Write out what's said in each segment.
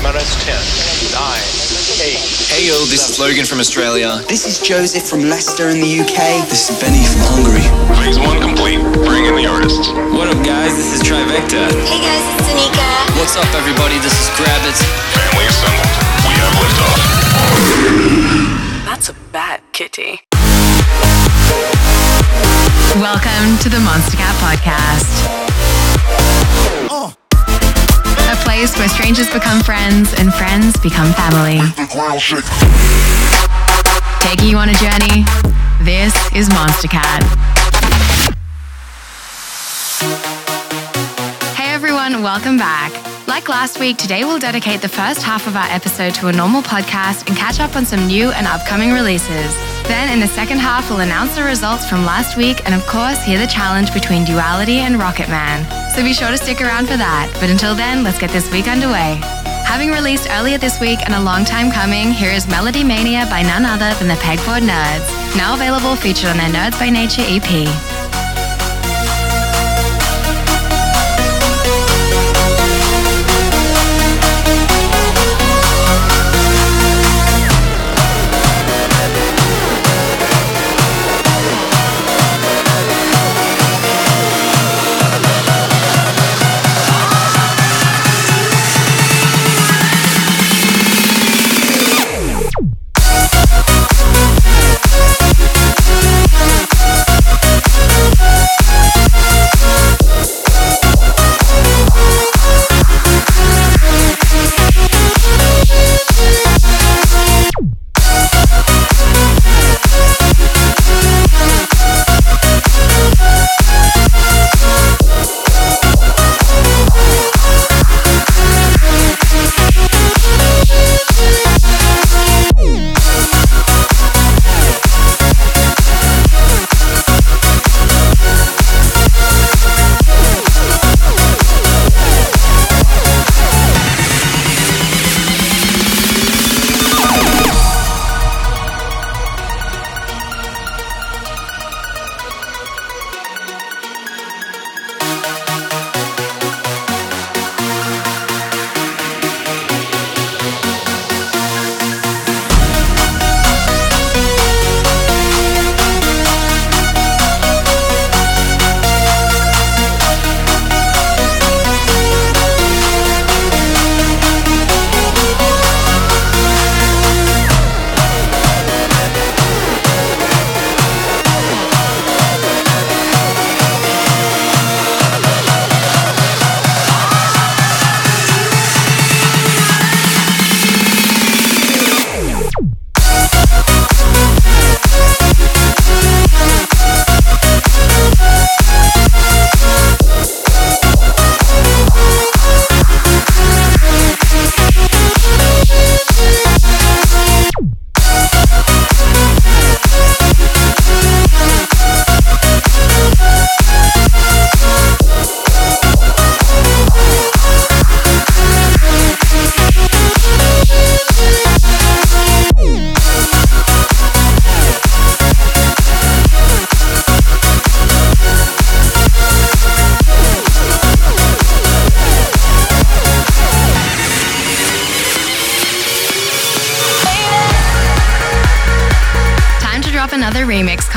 minus 10, 9, 8. Hey yo, this is Logan from Australia. This is Joseph from Leicester in the UK. This is Benny from Hungary. Phase one complete. Bring in the artists. What up, guys? This is Trivecta. Hey guys, it's Anika. What's up, everybody? This is Grabbit. Family assembled. We have liftoff. That's a bad kitty. Welcome to the Monstercat Podcast. A place where strangers become friends and friends become family. Taking you on a journey, this is Monstercat. Hey everyone, welcome back. Like last week, today we'll dedicate the first half of our episode to a normal podcast and catch up on some new and upcoming releases. Then, in the second half, we'll announce the results from last week and, of course, hear the challenge between Duality and Rocketman. So be sure to stick around for that. But until then, let's get this week underway. Having released earlier this week and a long time coming, here is Melodymania by none other than the Pegboard Nerds, now available featured on their Nerds by Nature EP.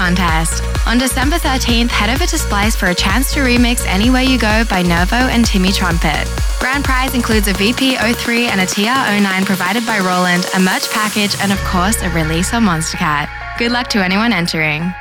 Contest. On December 13th, head over to Splice for a chance to remix Anywhere You Go by Nervo and Timmy Trumpet. Grand prize includes a VP03 and a TR09 provided by Roland, a merch package, and of course, a release on Monstercat. Good luck to anyone entering.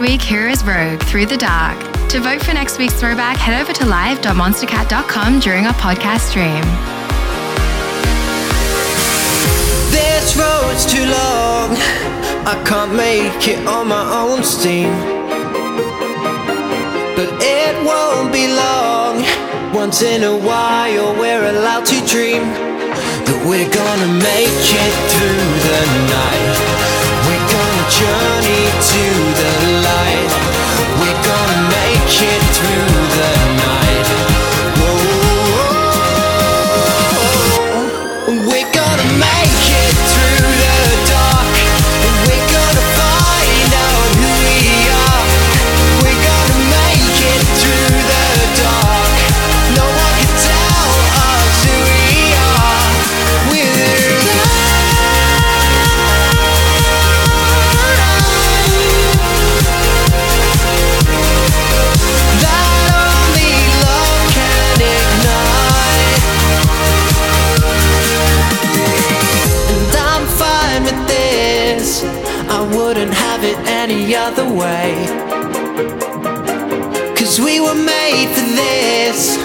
Week, here is Rogue, Through the Dark. To vote for next week's throwback, head over to live.monstercat.com during our podcast stream. This road's too long. I can't make it on my own steam. But it won't be long. Once in a while, we're allowed to dream that we're gonna make it through the night. Gonna journey to the light. We're gonna make it through the I wouldn't have it any other way. Cause we were made for this.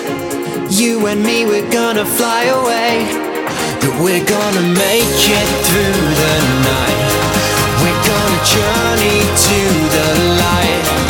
You and me, we're gonna fly away. That we're gonna make it through the night. We're gonna journey to the light.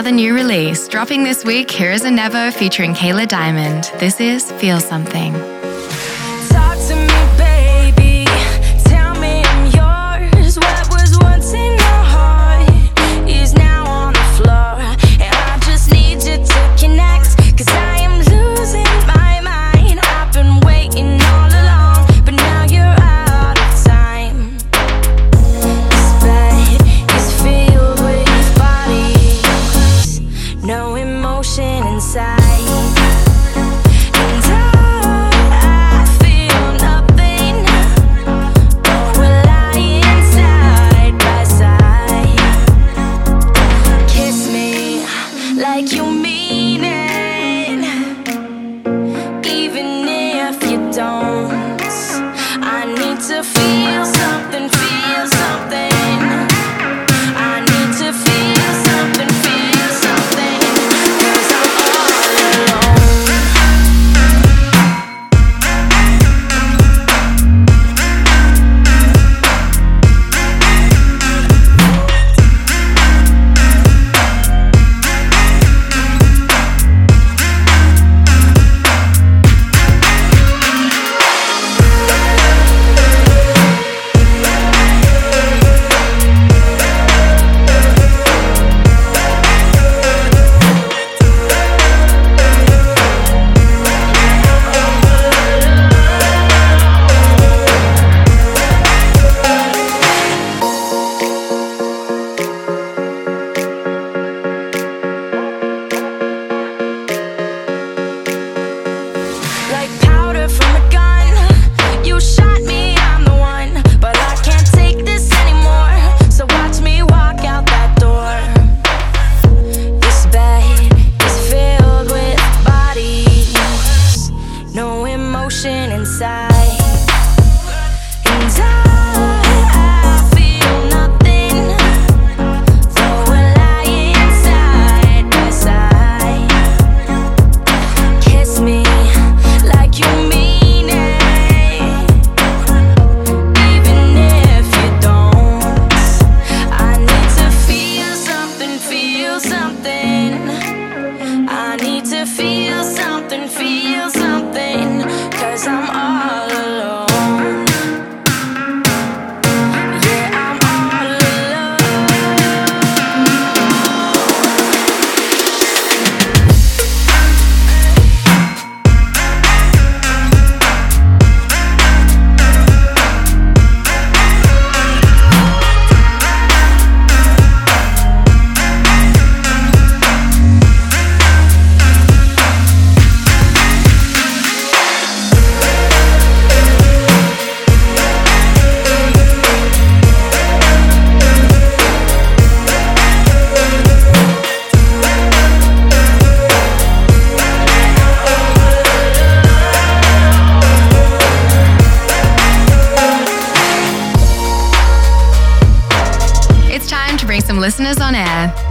Another new release. Dropping this week, here is Anevo featuring Kayla Diamond. This is Feel Something.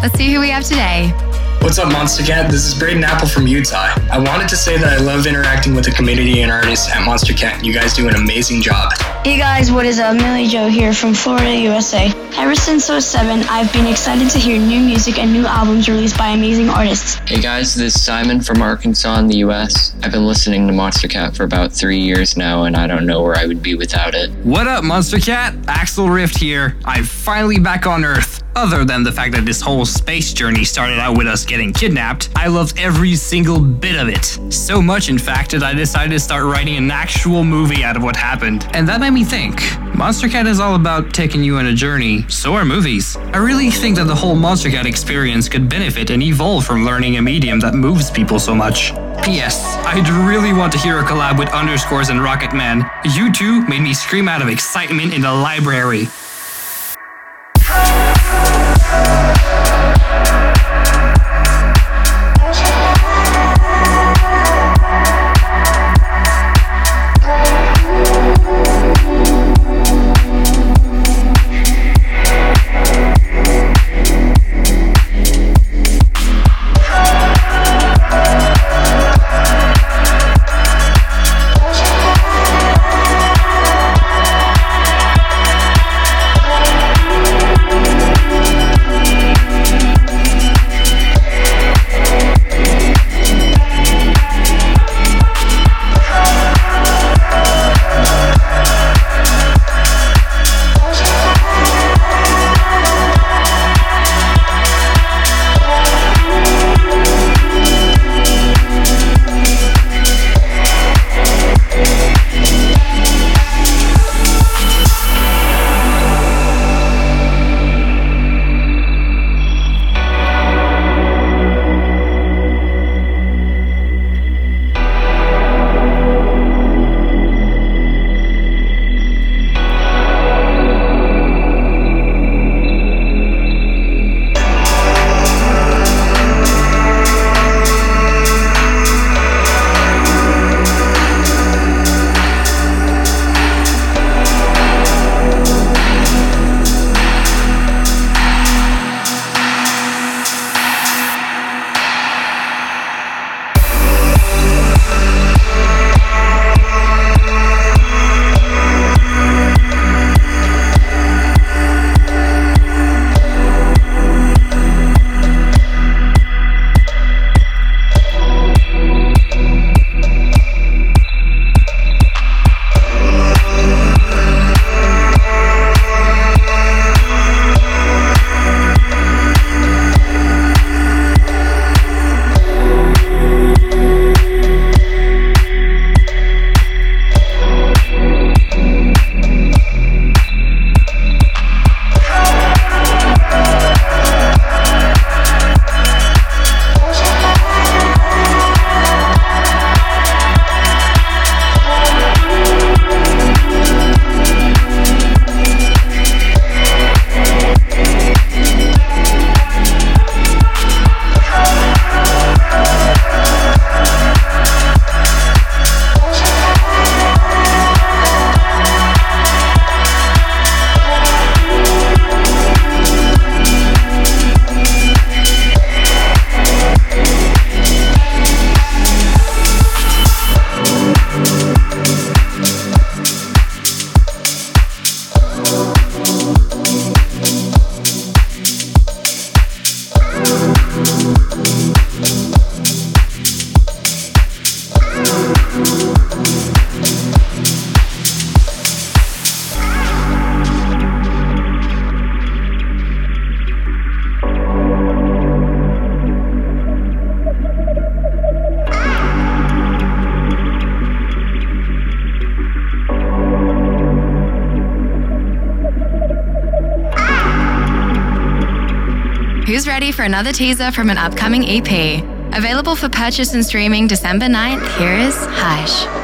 Let's see who we have today. What's up, Monstercat? This is Braden Apple from Utah. I wanted to say that I love interacting with the community and artists at Monstercat. You guys do an amazing job. Hey guys, what is up? Millie Joe here from Florida, USA. Ever since 07, I've been excited to hear new music and new albums released by amazing artists. Hey guys, this is Simon from Arkansas in the US. I've been listening to Monstercat for about three years now, and I don't know where I would be without it. What up, Monstercat? Axel Rift here. I'm finally back on Earth. Other than the fact that this whole space journey started out with us getting kidnapped, I loved every single bit of it. So much, in fact, that I decided to start writing an actual movie out of what happened. And that made me think Monstercat is all about taking you on a journey, so are movies. I really think that the whole Monstercat experience could benefit and evolve from learning a medium that moves people so much. P.S. I'd really want to hear a collab with Underscores and Rocketman. You two made me scream out of excitement in the library. another teaser from an upcoming EP. Available for purchase and streaming December 9th, here is Hush.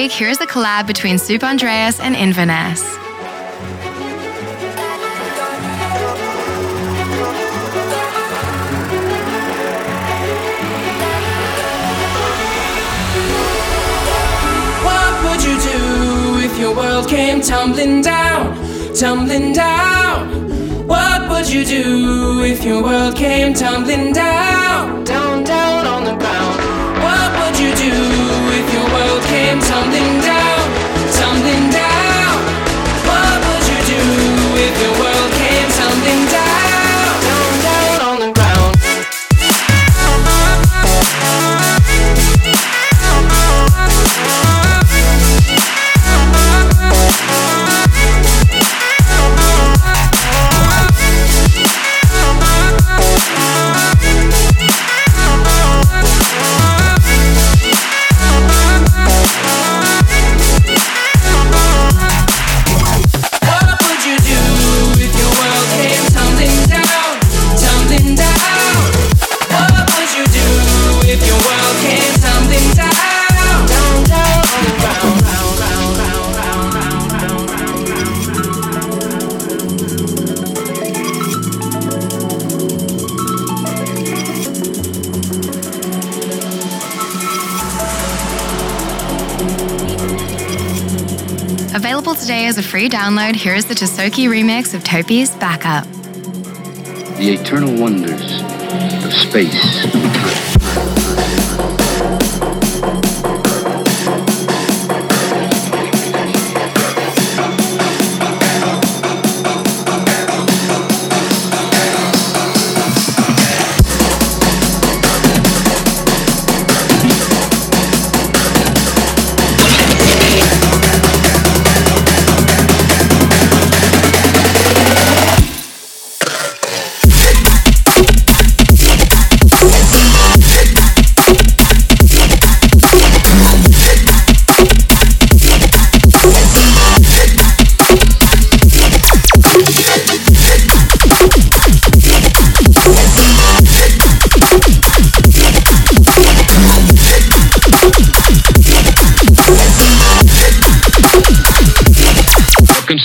week, here is a collab between Soupandreas and Inverness. if your world came tumbling down, tumbling down. What would you do if your world came tumbling down? Download, here is the Tisoki remix of Topi's Backup. The eternal wonders of space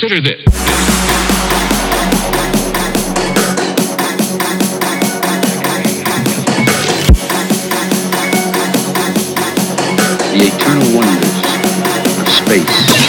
Consider this. The eternal wonders of space.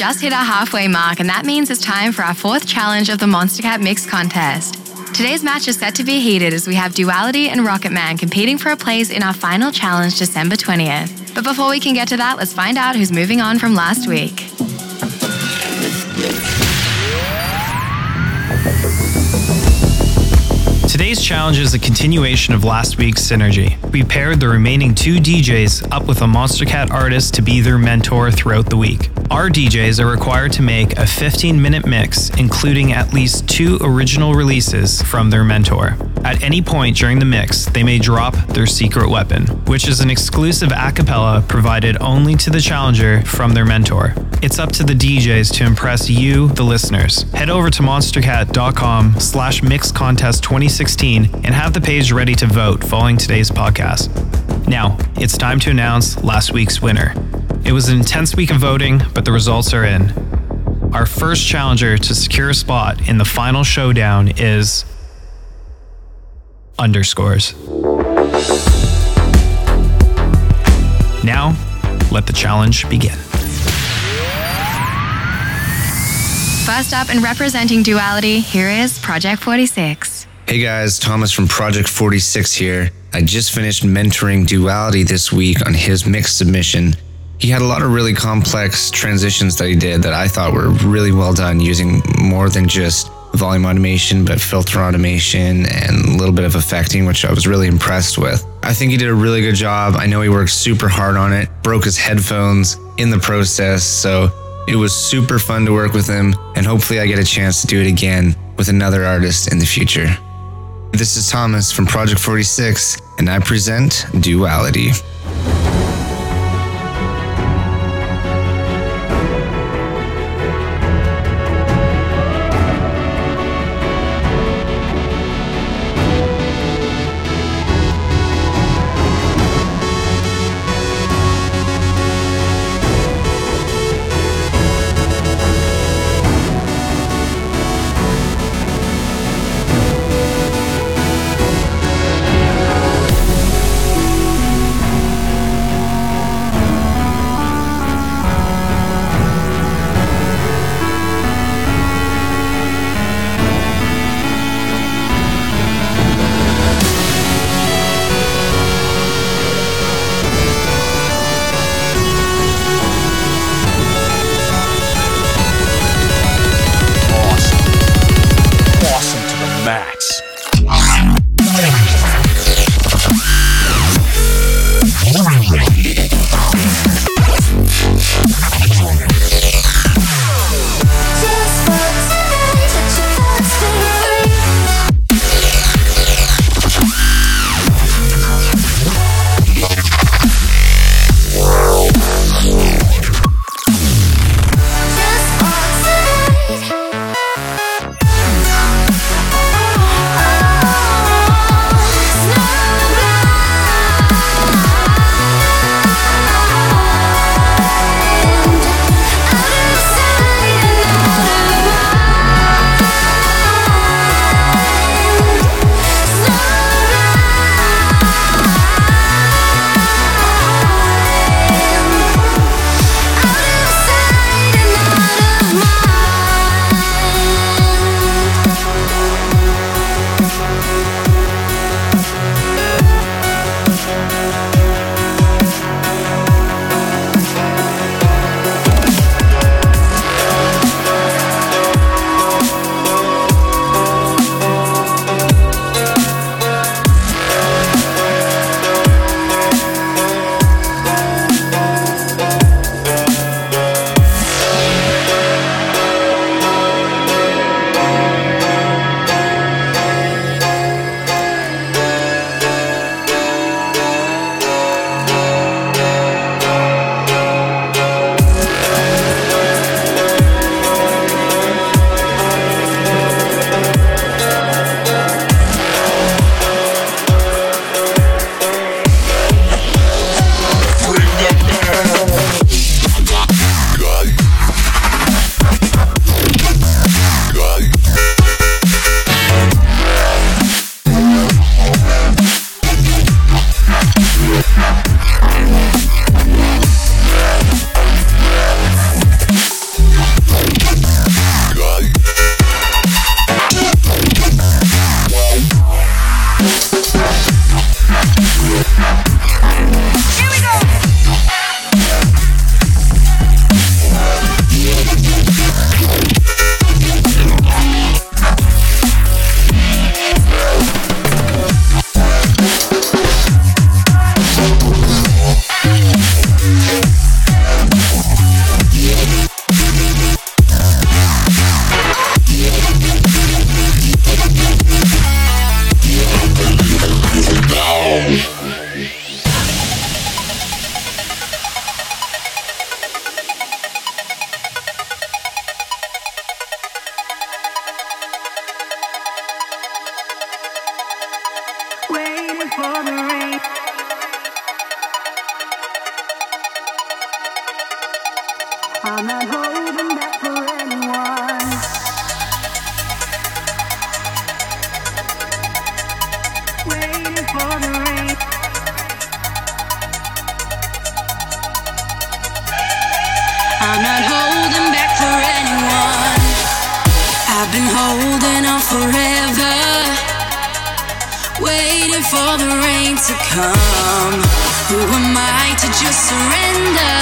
Just hit our halfway mark, and that means it's time for our fourth challenge of the Monstercat Mix contest. Today's match is set to be heated as we have Duality and Rocketman competing for a place in our final challenge December 20th. But before we can get to that, let's find out who's moving on from last week. Today's challenge is a continuation of last week's synergy. We paired the remaining two DJs up with a Monstercat artist to be their mentor throughout the week. Our DJs are required to make a 15 minute mix, including at least two original releases from their mentor. At any point during the mix, they may drop their secret weapon, which is an exclusive a cappella provided only to the challenger from their mentor. It's up to the DJs to impress you, the listeners. Head over to monstercat.com slash mix contest 2016 and have the page ready to vote following today's podcast. Now, it's time to announce last week's winner. It was an intense week of voting, but the results are in. Our first challenger to secure a spot in the final showdown is underscores. Now, let the challenge begin. First up and representing Duality, here is Project 46. Hey guys, Thomas from Project 46 here. I just finished mentoring Duality this week on his mix submission. He had a lot of really complex transitions that he did that I thought were really well done using more than just volume automation, but filter automation and a little bit of effecting, which I was really impressed with. I think he did a really good job. I know he worked super hard on it, broke his headphones in the process, so it was super fun to work with him, and hopefully I get a chance to do it again with another artist in the future. This is Thomas from Project 46, and I present Duality. I've been holding on forever, waiting for the rain to come. Who am I to just surrender?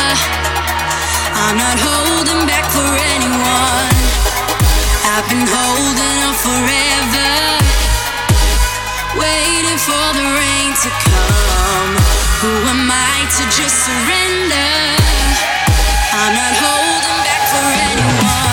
I'm not holding back for anyone. I've been holding on forever, waiting for the rain to come. Who am I to just surrender? I'm not holding back for anyone.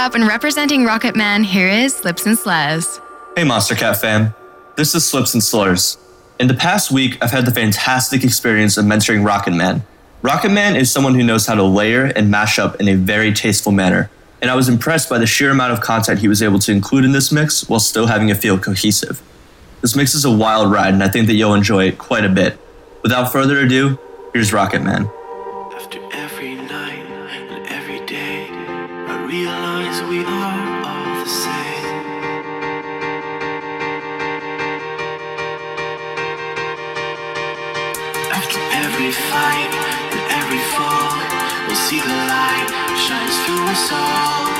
Up, and representing Rocketman, here is Slips and Slurs. Hey, Monstercat fam. This is Slips and Slurs. In the past week, I've had the fantastic experience of mentoring Rocketman. Rocket Man is someone who knows how to layer and mash up in a very tasteful manner, and I was impressed by the sheer amount of content he was able to include in this mix while still having it feel cohesive. This mix is a wild ride, and I think that you'll enjoy it quite a bit. Without further ado, here's Rocketman. See the light shines through us all.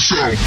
Check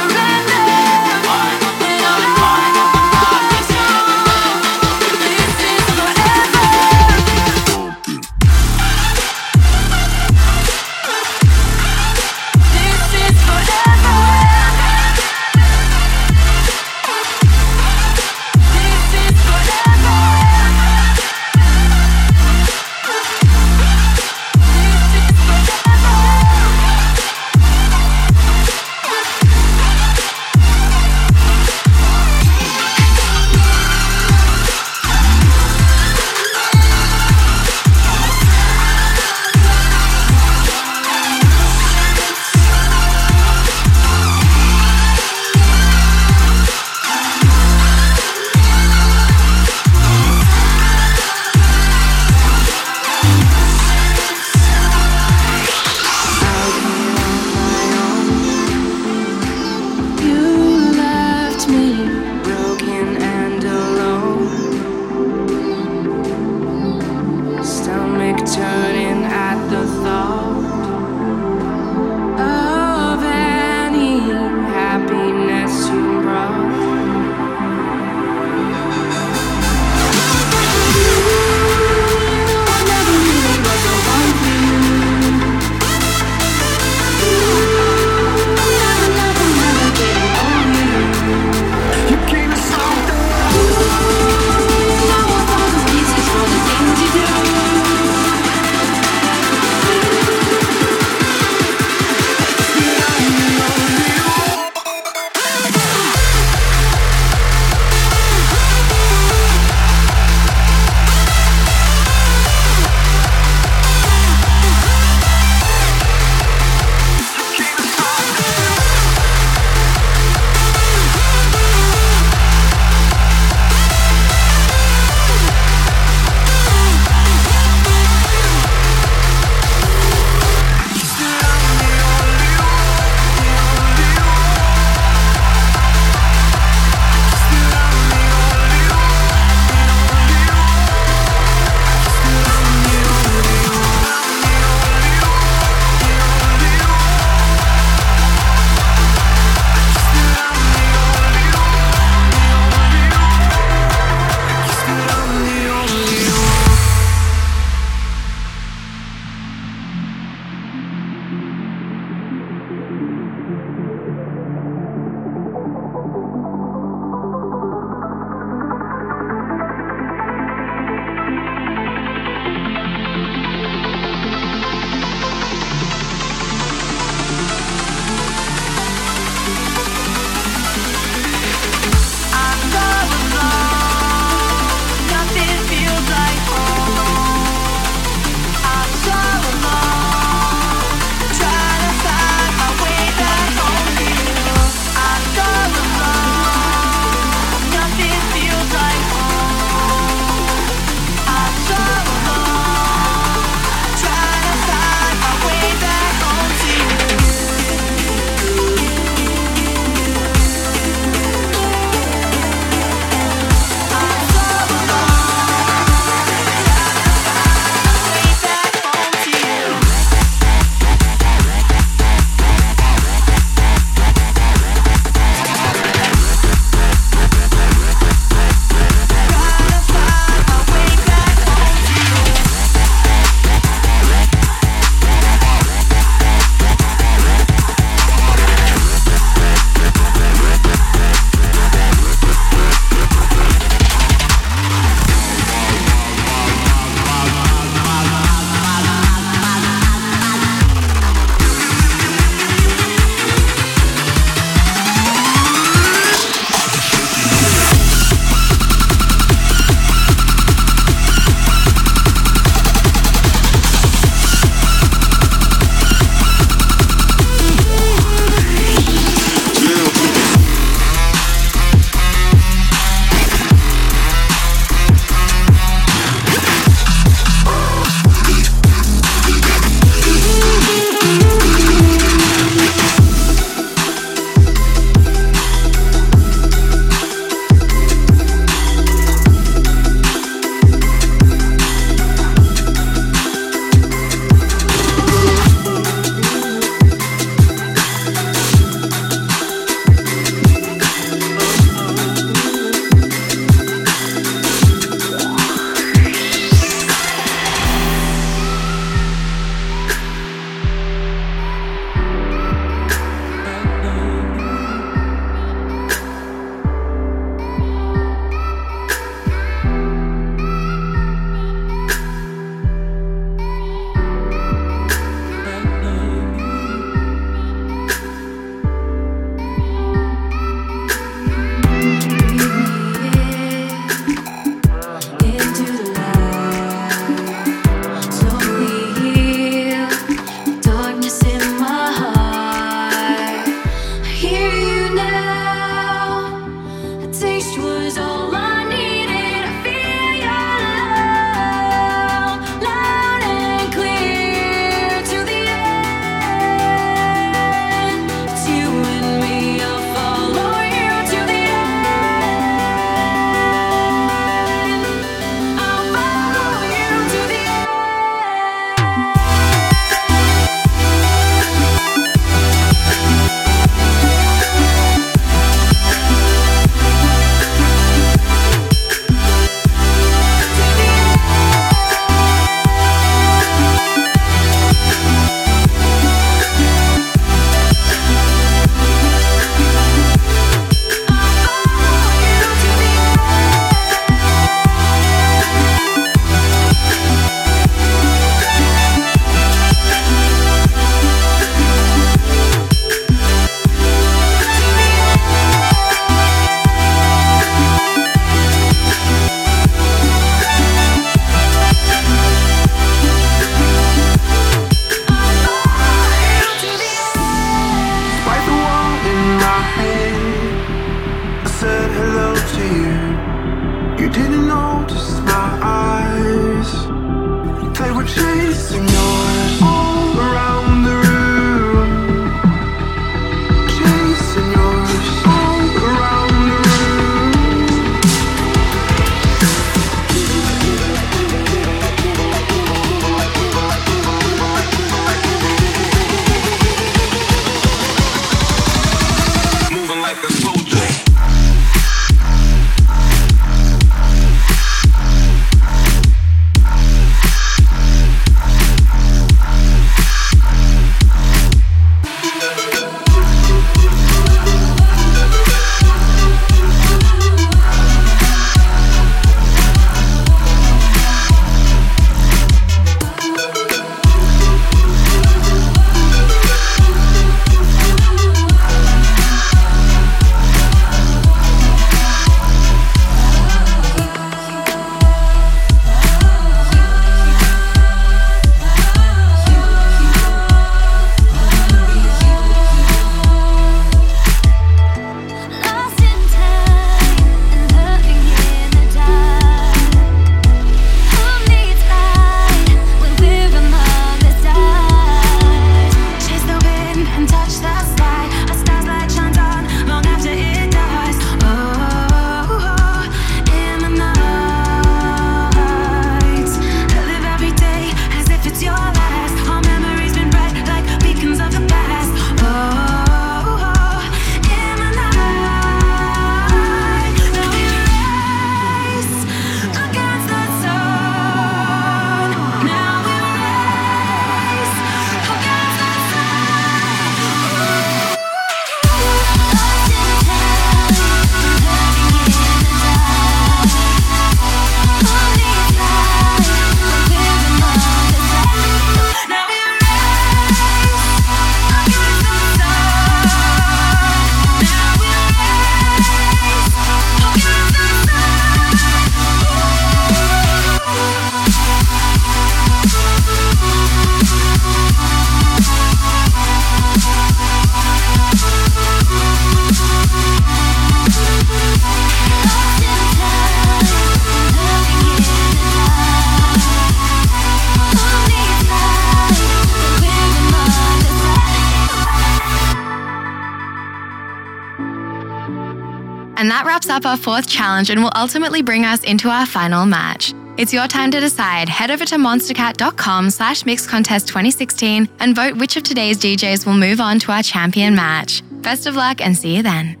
up our fourth challenge and will ultimately bring us into our final match. It's your time to decide. Head over to monstercat.com slash mixcontest 2016 and vote which of today's DJs will move on to our champion match. Best of luck and see you then.